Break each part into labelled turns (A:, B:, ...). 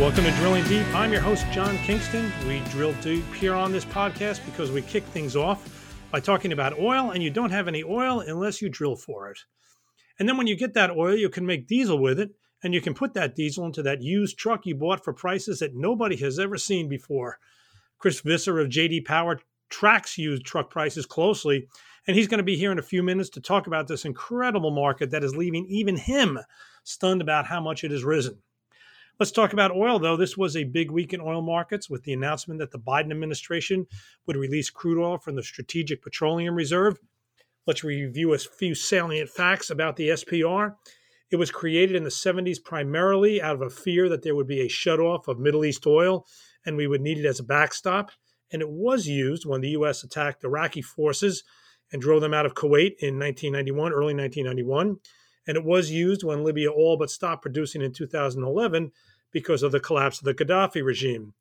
A: Welcome to Drilling Deep. I'm your host, John Kingston. We drill deep here on this podcast because we kick things off by talking about oil, and you don't have any oil unless you drill for it. And then when you get that oil, you can make diesel with it, and you can put that diesel into that used truck you bought for prices that nobody has ever seen before. Chris Visser of JD Power tracks used truck prices closely, and he's going to be here in a few minutes to talk about this incredible market that is leaving even him stunned about how much it has risen. Let's talk about oil, though. This was a big week in oil markets with the announcement that the Biden administration would release crude oil from the Strategic Petroleum Reserve. Let's review a few salient facts about the SPR. It was created in the 70s primarily out of a fear that there would be a shutoff of Middle East oil and we would need it as a backstop. And it was used when the U.S. attacked Iraqi forces and drove them out of Kuwait in 1991, early 1991. And it was used when Libya all but stopped producing in 2011 because of the collapse of the Gaddafi regime.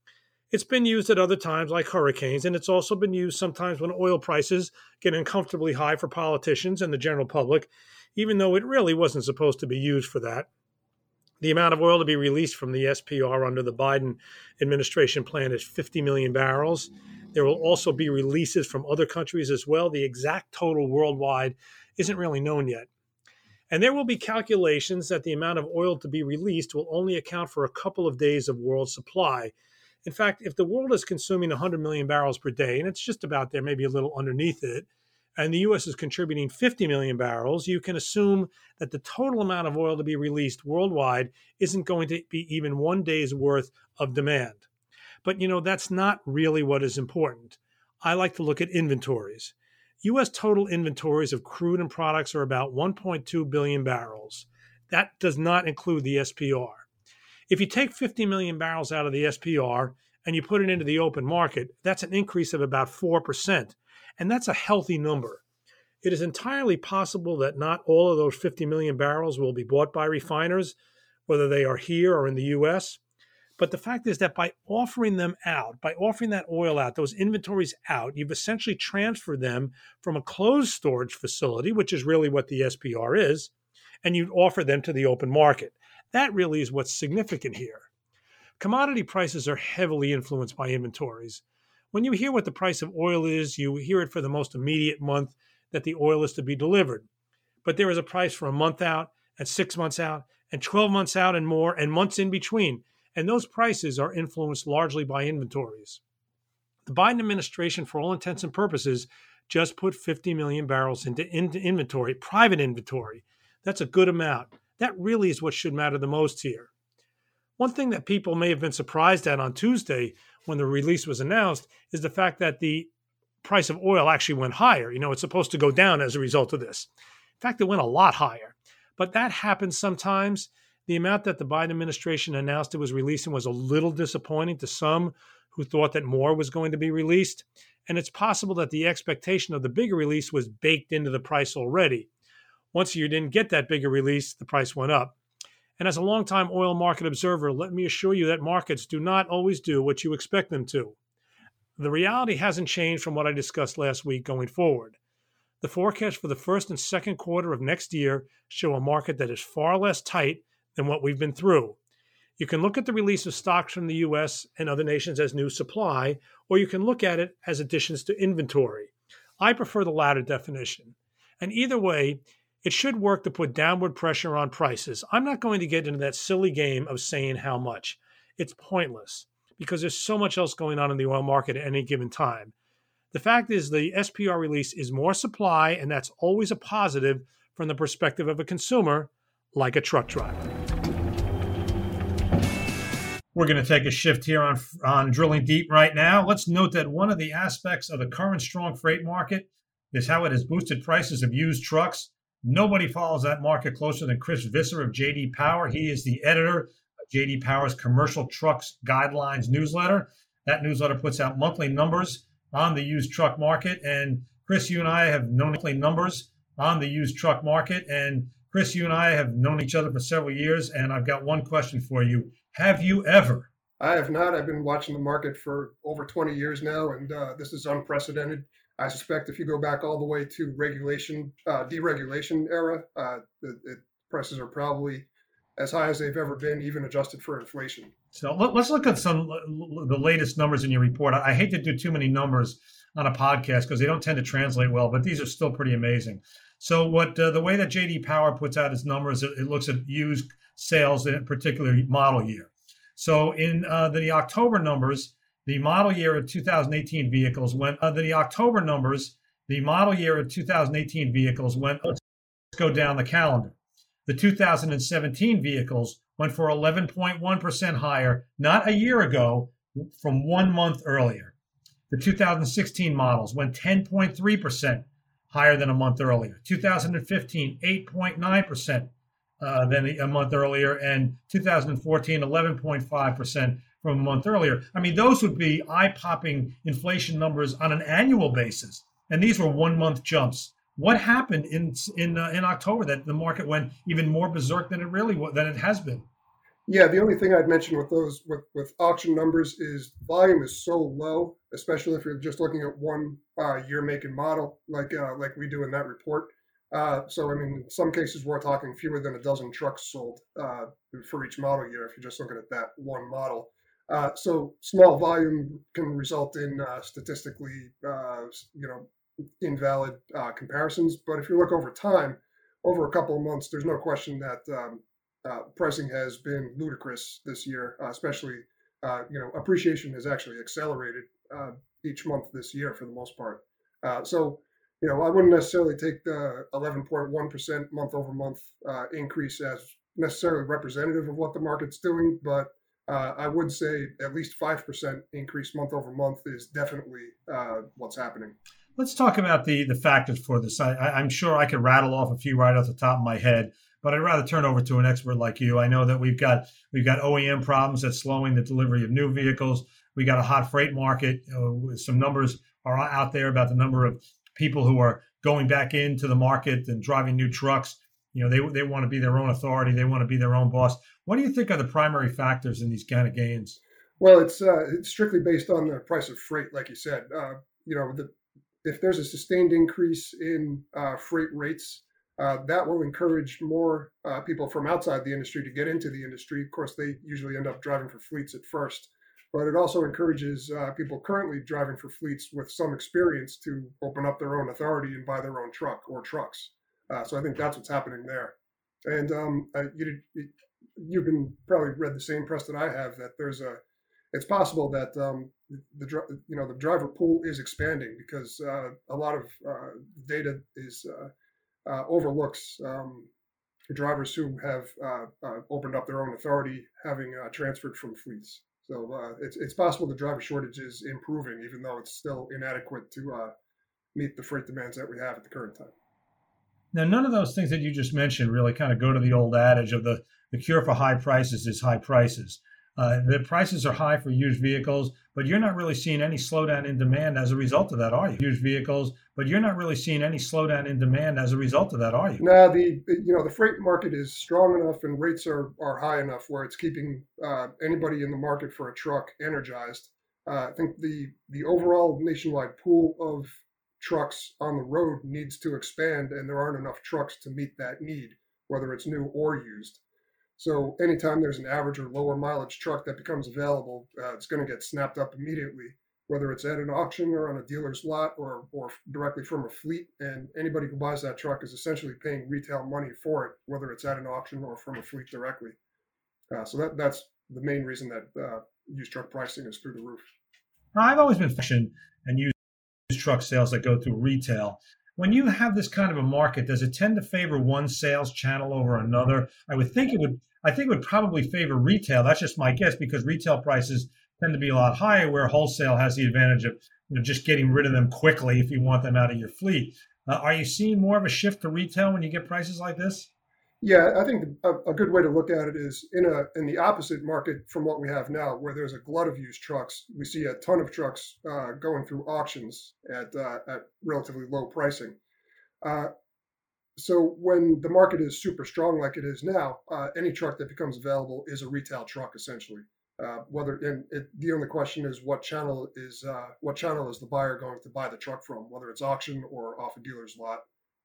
A: It's been used at other times like hurricanes, and it's also been used sometimes when oil prices get uncomfortably high for politicians and the general public, even though it really wasn't supposed to be used for that. The amount of oil to be released from the SPR under the Biden administration plan is 50 million barrels. There will also be releases from other countries as well. The exact total worldwide isn't really known yet. And there will be calculations that the amount of oil to be released will only account for a couple of days of world supply. In fact, if the world is consuming 100 million barrels per day, and it's just about there, maybe a little underneath it, and the U.S. is contributing 50 million barrels, you can assume that the total amount of oil to be released worldwide isn't going to be even one day's worth of demand. But you know, that's not really what is important. I like to look at inventories. U.S. total inventories of crude and products are about 1.2 billion barrels. That does not include the SPR. If you take 50 million barrels out of the SPR and you put it into the open market, that's an increase of about 4%. And that's a healthy number. It is entirely possible that not all of those 50 million barrels will be bought by refiners, whether they are here or in the US. But the fact is that by offering them out, by offering that oil out, those inventories out, you've essentially transferred them from a closed storage facility, which is really what the SPR is, and you offer them to the open market. That really is what's significant here. Commodity prices are heavily influenced by inventories. When you hear what the price of oil is, you hear it for the most immediate month that the oil is to be delivered. But there is a price for a month out, and six months out, and 12 months out, and more, and months in between and those prices are influenced largely by inventories. The Biden administration, for all intents and purposes, just put 50 million barrels into, inventory, private inventory. That's a good amount. That really is what should matter the most here. One thing that people may have been surprised at on Tuesday when the release was announced is the fact that the price of oil actually went higher. You know, it's supposed to go down as a result of this. In fact, it went a lot higher. But that happens sometimes the amount that the Biden administration announced it was releasing was a little disappointing to some who thought that more was going to be released. And it's possible that the expectation of the bigger release was baked into the price already. Once you didn't get that bigger release, the price went up. And as a longtime oil market observer, let me assure you that markets do not always do what you expect them to. The reality hasn't changed from what I discussed last week going forward. The forecast for the first and second quarter of next year show a market that is far less tight than what we've been through. You can look at the release of stocks from the US and other nations as new supply, or you can look at it as additions to inventory. I prefer the latter definition. And either way, it should work to put downward pressure on prices. I'm not going to get into that silly game of saying how much. It's pointless because there's so much else going on in the oil market at any given time. The fact is, the SPR release is more supply, and that's always a positive from the perspective of a consumer like a truck driver. We're going to take a shift here on, on drilling deep right now. Let's note that one of the aspects of the current strong freight market is how it has boosted prices of used trucks. Nobody follows that market closer than Chris Visser of JD Power. He is the editor of JD Power's Commercial Trucks Guidelines newsletter. That newsletter puts out monthly numbers on the used truck market. And Chris, you and I have known monthly numbers on the used truck market. And Chris, you and I have known each other for several years, and I've got one question for you. Have you ever?
B: I have not. I've been watching the market for over 20 years now, and uh, this is unprecedented. I suspect if you go back all the way to regulation, uh, deregulation era, uh, the, the, prices are probably as high as they've ever been, even adjusted for inflation.
A: So let, us look at some the latest numbers in your report. I hate to do too many numbers on a podcast because they don't tend to translate well, but these are still pretty amazing. So what uh, the way that JD Power puts out its numbers, it, it looks at used sales in a particular model year. So in uh, the October numbers, the model year of 2018 vehicles went. Uh, the October numbers, the model year of 2018 vehicles went. Let's go down the calendar. The 2017 vehicles went for 11.1% higher, not a year ago, from one month earlier. The 2016 models went 10.3% higher than a month earlier. 2015, 8.9% uh, than a month earlier, and 2014, 11.5% from a month earlier. I mean, those would be eye popping inflation numbers on an annual basis. And these were one month jumps. What happened in in uh, in October that the market went even more berserk than it really was, than it has been?
B: Yeah, the only thing I'd mention with those with, with auction numbers is volume is so low, especially if you're just looking at one uh, year make and model, like uh, like we do in that report. Uh, so I mean, in some cases we're talking fewer than a dozen trucks sold uh, for each model year if you're just looking at that one model. Uh, so small volume can result in uh, statistically, you know, invalid comparisons. But if you look over time, over a couple of months, there's no question that um, uh, pricing has been ludicrous this year, uh, especially uh, you know appreciation has actually accelerated uh, each month this year for the most part. Uh, so you know I wouldn't necessarily take the 11.1% month over month increase as necessarily representative of what the market's doing, but I would say at least 5% increase month over month is definitely what's happening.
A: Let's talk about the the factors for this. I, I'm sure I could rattle off a few right off the top of my head but I'd rather turn over to an expert like you. I know that we've got we've got OEM problems that's slowing the delivery of new vehicles. We got a hot freight market. Uh, some numbers are out there about the number of people who are going back into the market and driving new trucks. You know, they they want to be their own authority. They want to be their own boss. What do you think are the primary factors in these kind of gains?
B: Well, it's uh, it's strictly based on the price of freight, like you said. Uh, you know, the, if there's a sustained increase in uh, freight rates, uh, that will encourage more uh, people from outside the industry to get into the industry. Of course, they usually end up driving for fleets at first, but it also encourages uh, people currently driving for fleets with some experience to open up their own authority and buy their own truck or trucks. Uh, so I think that's what's happening there. And um, uh, you, you've been probably read the same press that I have that there's a it's possible that um, the you know the driver pool is expanding because uh, a lot of data is uh, uh, overlooks um, drivers who have uh, uh, opened up their own authority, having transferred from fleets. So it's it's possible the driver shortage is improving, even though it's still inadequate to meet the freight demands that we have at the current time.
A: Now, none of those things that you just mentioned really kind of go to the old adage of the the cure for high prices is high prices. Uh, the prices are high for used vehicles, but you're not really seeing any slowdown in demand as a result of that, are you? Used vehicles, but you're not really seeing any slowdown in demand as a result of that, are you?
B: No, the you know the freight market is strong enough and rates are are high enough where it's keeping uh, anybody in the market for a truck energized. Uh, I think the the overall nationwide pool of trucks on the road needs to expand, and there aren't enough trucks to meet that need, whether it's new or used. So anytime there's an average or lower mileage truck that becomes available, uh, it's going to get snapped up immediately, whether it's at an auction or on a dealer's lot or, or directly from a fleet. And anybody who buys that truck is essentially paying retail money for it, whether it's at an auction or from a fleet directly. Uh, so that, that's the main reason that uh, used truck pricing is through the roof.
A: I've always been fashion and used truck sales that go through retail when you have this kind of a market, does it tend to favor one sales channel over another? I would think it would. I think it would probably favor retail. That's just my guess because retail prices tend to be a lot higher, where wholesale has the advantage of you know, just getting rid of them quickly if you want them out of your fleet. Uh, are you seeing more of a shift to retail when you get prices like this?
B: Yeah, I think a, a, good way to look at it is in a in the opposite market from what we have now, where there's a glut of used trucks. We see a ton of trucks uh, going through auctions at uh, at relatively low pricing. Uh, so when the market is super strong like it is now, uh, any truck that becomes available is a retail truck essentially. Uh, whether and it, the only question is what channel is what channel is the buyer going to buy the truck from, whether it's auction or off a dealer's lot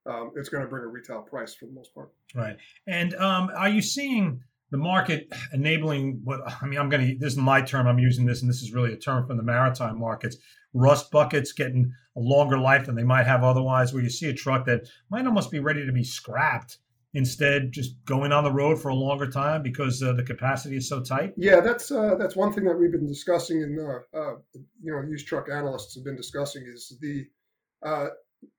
B: um, it's going to bring a retail price for the most part.
A: Right. And um, are you seeing the market enabling what I mean, I'm going to, this is my term, I'm using this, and this is really a term from the maritime markets. Rust buckets getting a longer life than they might have otherwise, where you see a truck that might almost be ready to be scrapped instead just going on the road for a longer time because uh, the capacity is so tight?
B: Yeah, that's uh, that's one thing that we've been discussing, and uh, uh, you know, used truck analysts have been discussing is the uh,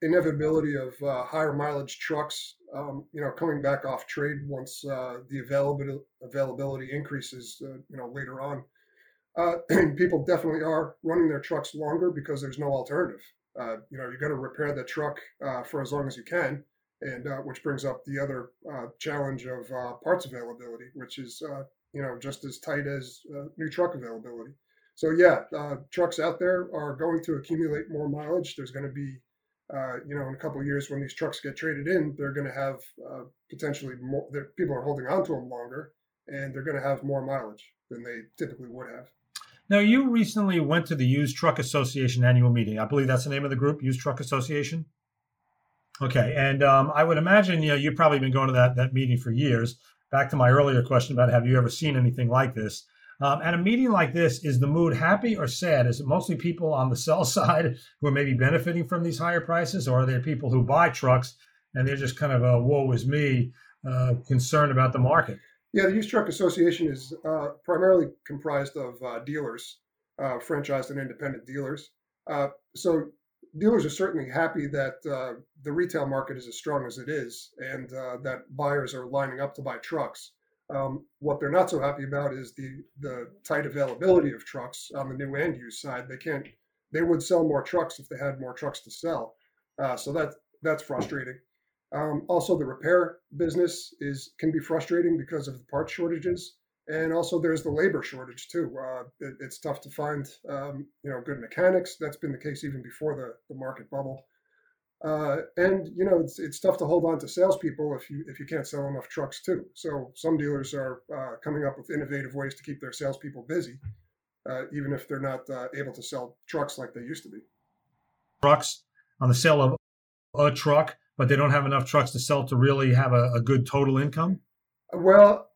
B: inevitability of uh, higher mileage trucks, um, you know, coming back off trade once the availability availability increases, you know, later on. people definitely are running their trucks longer because there's no alternative. you know, you're going to repair the truck for as long as you can and uh, which brings up the other uh, challenge of uh, parts availability, which is uh, you know just as tight as uh, new truck availability. So yeah, uh, trucks out there are going to accumulate more mileage. There's going to be you know in a couple years when these trucks get traded in, they're going to have potentially more. People are holding on to them longer, and they're going to have more mileage than they typically would have.
A: Now, you recently went to the Used Truck Association annual meeting. I believe that's the name of the group, Used Truck Association. Okay, and um, I would imagine you know you've probably been going to that that meeting for years. Back to my earlier question about have you ever seen anything like this? Um, at a meeting like this, is the mood happy or sad? Is it mostly people on the sell side who are maybe benefiting from these higher prices, or are there people who buy trucks and they're just kind of a "woe is me" uh, concerned about the market?
B: Yeah, the Used Truck Association is uh, primarily comprised of uh, dealers, uh, franchised and independent dealers. Uh, so dealers are certainly happy that uh, the retail market is as strong as it is and uh, that buyers are lining up to buy trucks. Um, what they're not so happy about is the the tight availability of trucks on the new and used side. They can't. They would sell more trucks if they had more trucks to sell. Uh, so that that's frustrating. Um, also, the repair business is can be frustrating because of the part shortages and also there's the labor shortage too. Uh, it, it's tough to find um, you know good mechanics. That's been the case even before the, the market bubble. Uh, and you know it's, it's tough to hold on to salespeople if you if you can't sell enough trucks too. So some dealers are uh, coming up with innovative ways to keep their salespeople busy, uh, even if they're not uh, able to sell trucks like they used to be.
A: Trucks on the sale of a truck, but they don't have enough trucks to sell to really have a, a good total income.
B: Well,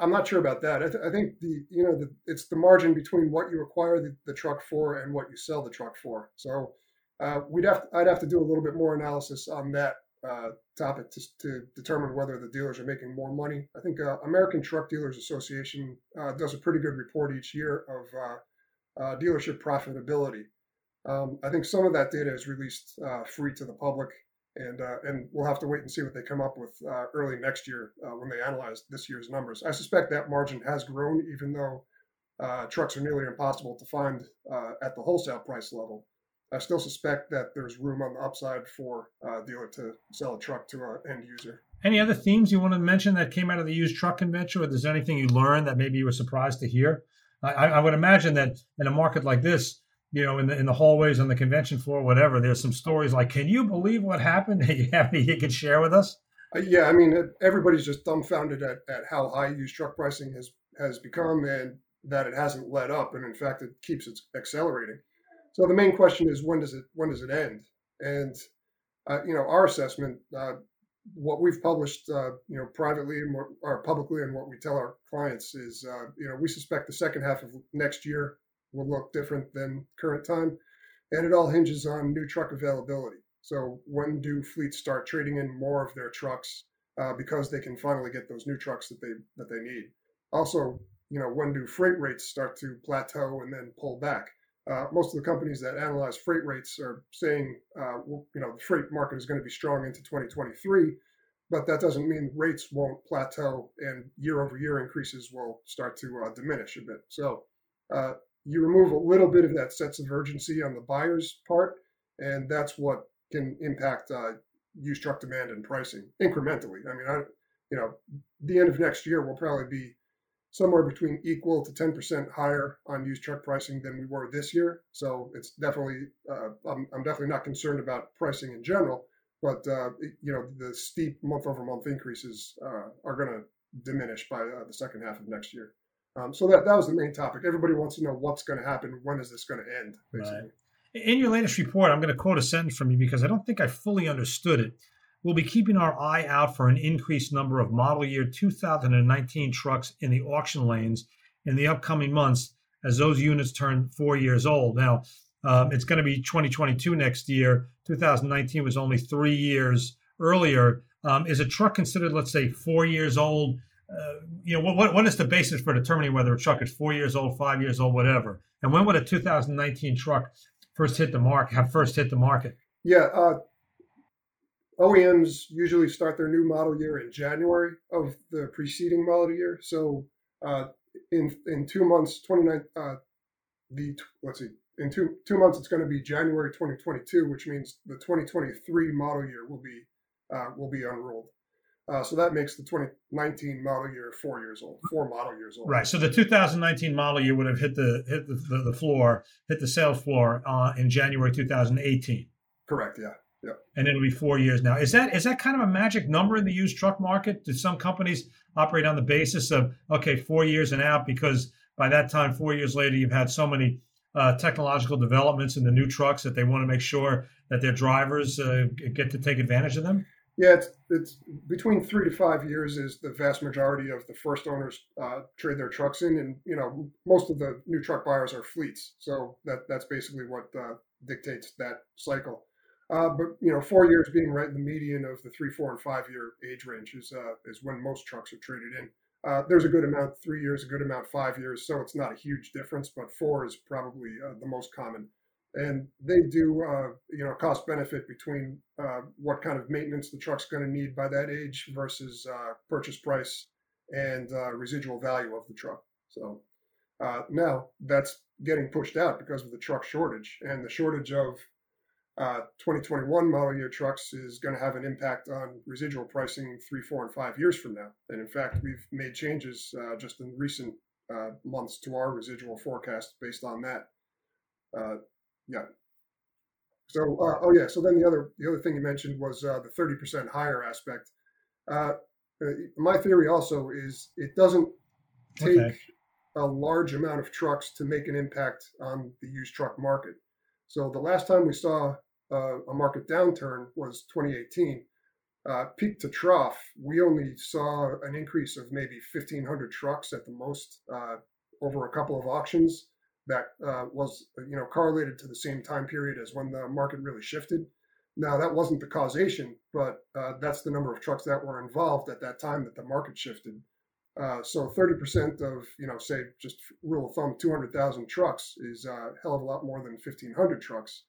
B: I'm not sure about that. I, th- I think the you know the, it's the margin between what you acquire the, the truck for and what you sell the truck for. So uh, we'd have to, I'd have to do a little bit more analysis on that uh, topic to, to determine whether the dealers are making more money. I think uh, American Truck Dealers Association uh, does a pretty good report each year of uh, uh, dealership profitability. Um, I think some of that data is released free to the public and and we'll have to wait and see what they come up with early next year when they analyze this year's numbers. I suspect that margin has grown, even though trucks are nearly impossible to find at the wholesale price level. I still suspect that there's room on the upside for a dealer to sell a truck to an end user.
A: Any other themes you want to mention that came out of the used truck convention, or there's anything you learned that maybe you were surprised to hear? I, I would imagine that in a market like this, you know, in the in the hallways on the convention floor, whatever. There's some stories like, "Can you believe what happened?" you have any you can share with us?
B: Uh, yeah, I mean, everybody's just dumbfounded at, at how high used truck pricing has has become, and that it hasn't let up, and in fact, it keeps accelerating. So the main question is, when does it when does it end? And uh, you know, our assessment, uh, what we've published, uh, you know, privately and what, or publicly, and what we tell our clients is, uh, you know, we suspect the second half of next year will look different than current time. And it all hinges on new truck availability. So when do fleets start trading in more of their trucks uh, because they can finally get those new trucks that they that they need? Also, you know, when do freight rates start to plateau and then pull back? Uh, most of the companies that analyze freight rates are saying, uh, you know, the freight market is going to be strong into 2023, but that doesn't mean rates won't plateau and year over year increases will start to uh, diminish a bit. So uh, you remove a little bit of that sense of urgency on the buyer's part, and that's what can impact uh, used truck demand and pricing incrementally. I mean, I, you know, the end of next year will probably be somewhere between equal to 10% higher on used truck pricing than we were this year. So it's definitely, uh, I'm, I'm, definitely not concerned about pricing in general, but uh, you know, the steep month over month increases uh, are going to diminish by uh, the second half of next year. Um, so that, that was the main topic. Everybody wants to know what's going to happen. When is this going to end, basically.
A: Right. In your latest report, I'm going to quote a sentence from you because I don't think I fully understood it. We'll be keeping our eye out for an increased number of model year 2019 trucks in the auction lanes in the upcoming months as those units turn four years old. Now, um, it's going to be 2022 next year. 2019 was only three years earlier. Um, is a truck considered, let's say, four years old? Uh, you know, what, what is the basis for determining whether a truck is four years old, five years old, whatever? And when would a 2019 truck first hit the market? Have first hit the market?
B: Yeah, uh, OEMs usually start their new model year in January of the preceding model year. So uh, in in two months, 29 uh, the let's see, in two two months it's going to be January 2022, which means the 2023 model year will be uh, will be unrolled. Uh, so that makes the 2019 model year four years old, four model years old.
A: Right. So the 2019 model year would have hit the hit the, the, the floor, hit the sales floor uh, in January 2018.
B: Correct. Yeah. Yeah.
A: And it'll be four years now. Is that is that kind of a magic number in the used truck market? Do some companies operate on the basis of okay, four years and out because by that time, four years later, you've had so many uh, technological developments in the new trucks that they want to make sure that their drivers uh, get to take advantage of them?
B: Yeah, it's it's between three to five years is the vast majority of the first owners uh, trade their trucks in, and you know most of the new truck buyers are fleets, so that that's basically what uh, dictates that cycle. Uh, but you know, four years being right in the median of the three, four, and five year age range is uh, is when most trucks are traded in. Uh, there's a good amount three years, a good amount five years, so it's not a huge difference, but four is probably uh, the most common and they do uh, you know cost benefit between uh, what kind of maintenance the truck's going to need by that age versus purchase price and residual value of the truck. So now that's getting pushed out because of the truck shortage, and the shortage of uh, 2021 model year trucks is going to have an impact on residual pricing three, four, and five years from now. And in fact, we've made changes just in recent months to our residual forecast based on that. Uh, yeah. So, uh, oh yeah. So then the other the other thing you mentioned was uh, the thirty percent higher aspect. Uh, uh, my theory also is it doesn't take okay. a large amount of trucks to make an impact on the used truck market. So the last time we saw uh, a market downturn was 2018. Uh, peak to trough, we only saw an increase of maybe 1,500 trucks at the most over a couple of auctions that uh, was you know correlated to the same time period as when the market really shifted. Now that wasn't the causation, but uh, that's the number of trucks that were involved at that time that the market shifted. Uh, so 30% of you know say just rule of thumb 200,000 trucks is a hell of a lot more than 1,500 trucks.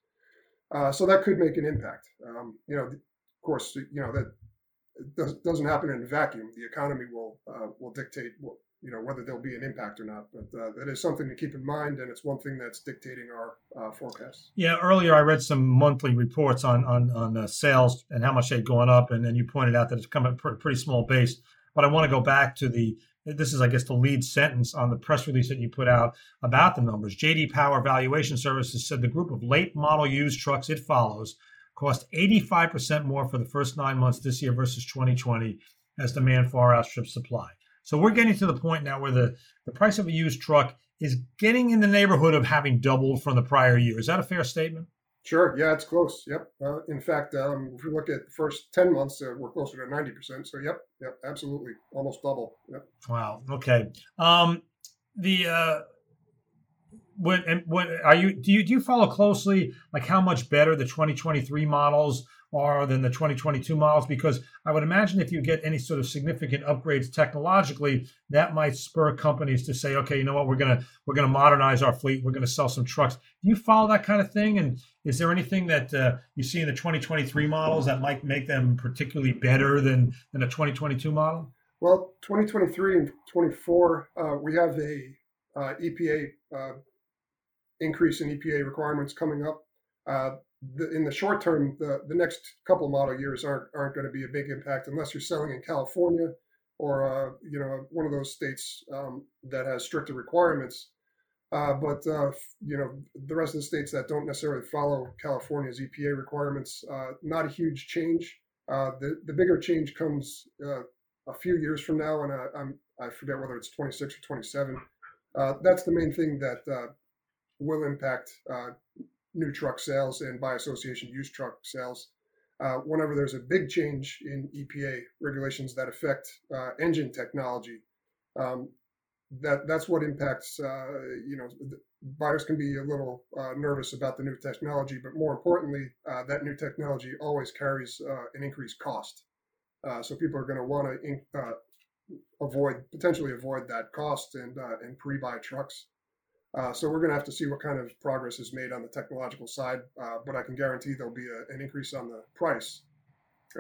B: Uh, so that could make an impact. Um, you know, of course, you know that doesn't happen in a vacuum. The economy will uh, will dictate you know whether there'll be an impact or not. But uh, that is something to keep in mind, and it's one thing that's dictating our uh, forecasts.
A: Yeah, earlier I read some monthly reports on on on uh, sales and how much they'd gone up, and then you pointed out that it's come at a pretty small base. But I want to go back to the this is I guess the lead sentence on the press release that you put out about the numbers. JD Power Valuation Services said the group of late model used trucks it follows cost 85% more for the first nine months this year versus 2020 as demand far outstrips supply. So we're getting to the point now where the, the price of a used truck is getting in the neighborhood of having doubled from the prior year. Is that a fair statement?
B: Sure. Yeah, it's close. Yep. Uh, in fact, um, if we look at the first 10 months, uh, we're closer to 90%. So, yep. Yep. Absolutely. Almost double. Yep.
A: Wow. Okay. Um, the, uh, what and what are you do you do you follow closely like how much better the 2023 models are than the 2022 models because I would imagine if you get any sort of significant upgrades technologically, that might spur companies to say, okay, you know what, we're gonna we're gonna modernize our fleet, we're gonna sell some trucks. Do you follow that kind of thing? And is there anything that uh, you see in the 2023 models that might make them particularly better than than a 2022 model?
B: Well, 2023 and 24, uh, we have a uh, EPA uh, increase in EPA requirements coming up. The, in the short term, the, the next couple model years aren't aren't going to be a big impact unless you're selling in California or uh, you know one of those states um, that has stricter requirements. Uh, but uh, you know the rest of the states that don't necessarily follow California's EPA requirements, uh, not a huge change. Uh, the the bigger change comes uh, a few years from now, and I, I'm I forget whether it's 26 or 27. that's the main thing that will impact new truck sales and by association used truck sales. uh, whenever there's a big change in EPA regulations that affect uh, engine technology, um, that that's what impacts. Uh, you know, buyers can be a little uh, nervous about the new technology, but more importantly, uh, that new technology always carries uh, an increased cost. so people are going to want to avoid potentially avoid that cost and and pre-buy trucks. Uh, so we're going to have to see what kind of progress is made on the technological side, uh, but I can guarantee there'll be a, an increase on the price.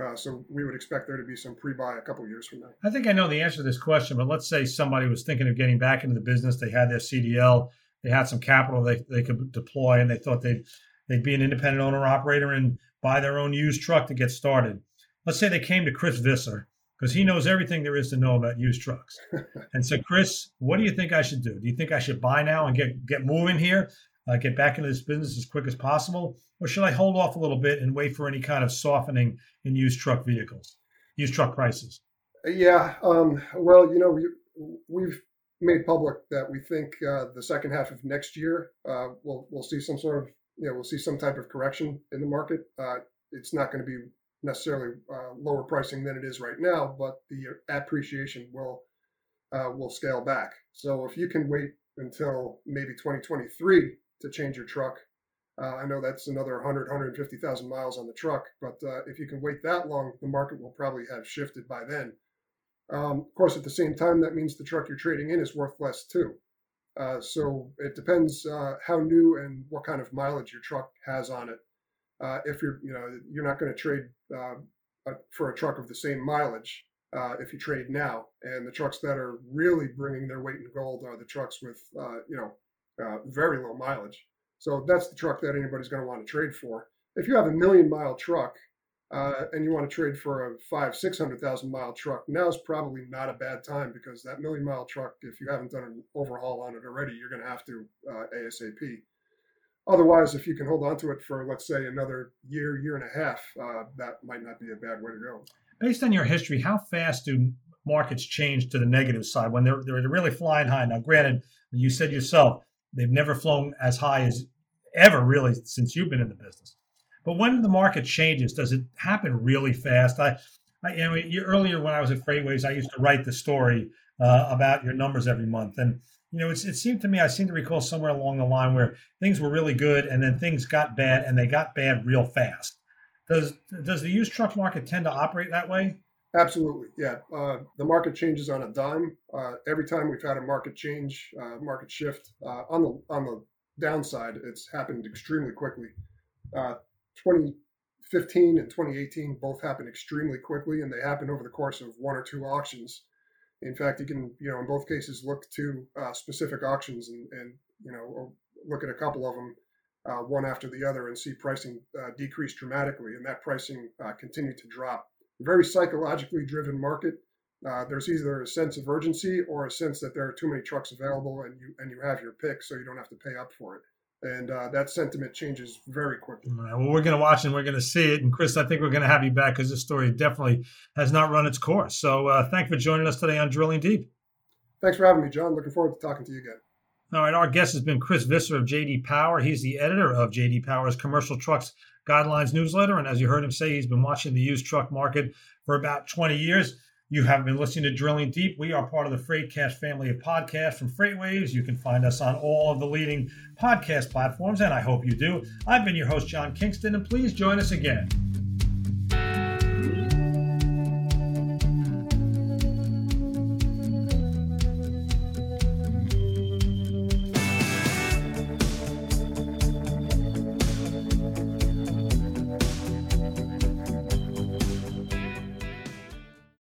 B: Uh, so we would expect there to be some pre-buy a couple years from now.
A: I think I know the answer to this question, but let's say somebody was thinking of getting back into the business. They had their CDL, they had some capital they, they could deploy, and they thought they'd they'd be an independent owner operator and buy their own used truck to get started. Let's say they came to Chris Visser because he knows everything there is to know about used trucks. and so, Chris, what do you think I should do? Do you think I should buy now and get get moving here, uh, get back into this business as quick as possible, or should I hold off a little bit and wait for any kind of softening in used truck vehicles, used truck prices?
B: Yeah, um, well, you know, we, we've made public that we think uh, the second half of next year uh, we'll we'll see some sort of you know we'll see some type of correction in the market. Uh, it's not going to be necessarily uh, lower pricing than it is right now, but the appreciation will uh, will scale back. So if you can wait until maybe 2023 to change your truck, uh, I know that's another 100, 150,000 miles on the truck, but uh, if you can wait that long, the market will probably have shifted by then. Um, of course, at the same time, that means the truck you're trading in is worth less too. Uh, so it depends uh, how new and what kind of mileage your truck has on it uh, if you're you know you're not going to trade uh, for a truck of the same mileage uh, if you trade now. And the trucks that are really bringing their weight in gold are the trucks with uh, you know uh, very low mileage. So that's the truck that anybody's going to want to trade for. If you have a million mile truck uh, and you want to trade for a five six hundred thousand mile truck, now is probably not a bad time because that million mile truck, if you haven't done an overhaul on it already, you're going to have to ASAP. Otherwise, if you can hold on to it for, let's say, another year, year and a half, uh, that might not be a bad way to go.
A: Based on your history, how fast do markets change to the negative side when they're, they're really flying high? Now, granted, you said yourself, they've never flown as high as ever, really, since you've been in the business. But when the market changes, does it happen really fast? I, I know, earlier when I was at FreightWaves, I used to write the story uh, about your numbers every month, and you know, it seemed to me, I seem to recall somewhere along the line where things were really good and then things got bad and they got bad real fast. Does does the used truck market tend to operate that way?
B: Absolutely, yeah. Uh, the market changes on a dime. Uh, every time we've had a market change, uh, market shift uh, on the on the downside, it's happened extremely quickly. Uh, 2015 and 2018 both happened extremely quickly, and they happened over the course of one or two auctions. In fact, you can, you know, in both cases, look to uh, specific auctions and, and, you know, look at a couple of them, uh, one after the other, and see pricing uh, decrease dramatically, and that pricing uh, continued to drop. Very psychologically driven market. Uh, there's either a sense of urgency or a sense that there are too many trucks available, and you and you have your pick, so you don't have to pay up for it and uh, that sentiment changes very quickly.
A: Right, well, we're going to watch and we're going to see it. And Chris, I think we're going to have you back because this story definitely has not run its course. So, uh, thank you for joining us today on Drilling Deep.
B: Thanks for having me, John. Looking forward to talking to you again.
A: All right, our guest has been Chris Visser of JD Power. He's the editor of JD Power's Commercial Trucks Guidelines newsletter, and as you heard him say, he's been watching the used truck market for about 20 years. You have been listening to Drilling Deep. We are part of the Freightcast family of podcasts from Freightwaves. You can find us on all of the leading podcast platforms, and I hope you do. I've been your host, John Kingston, and please join us again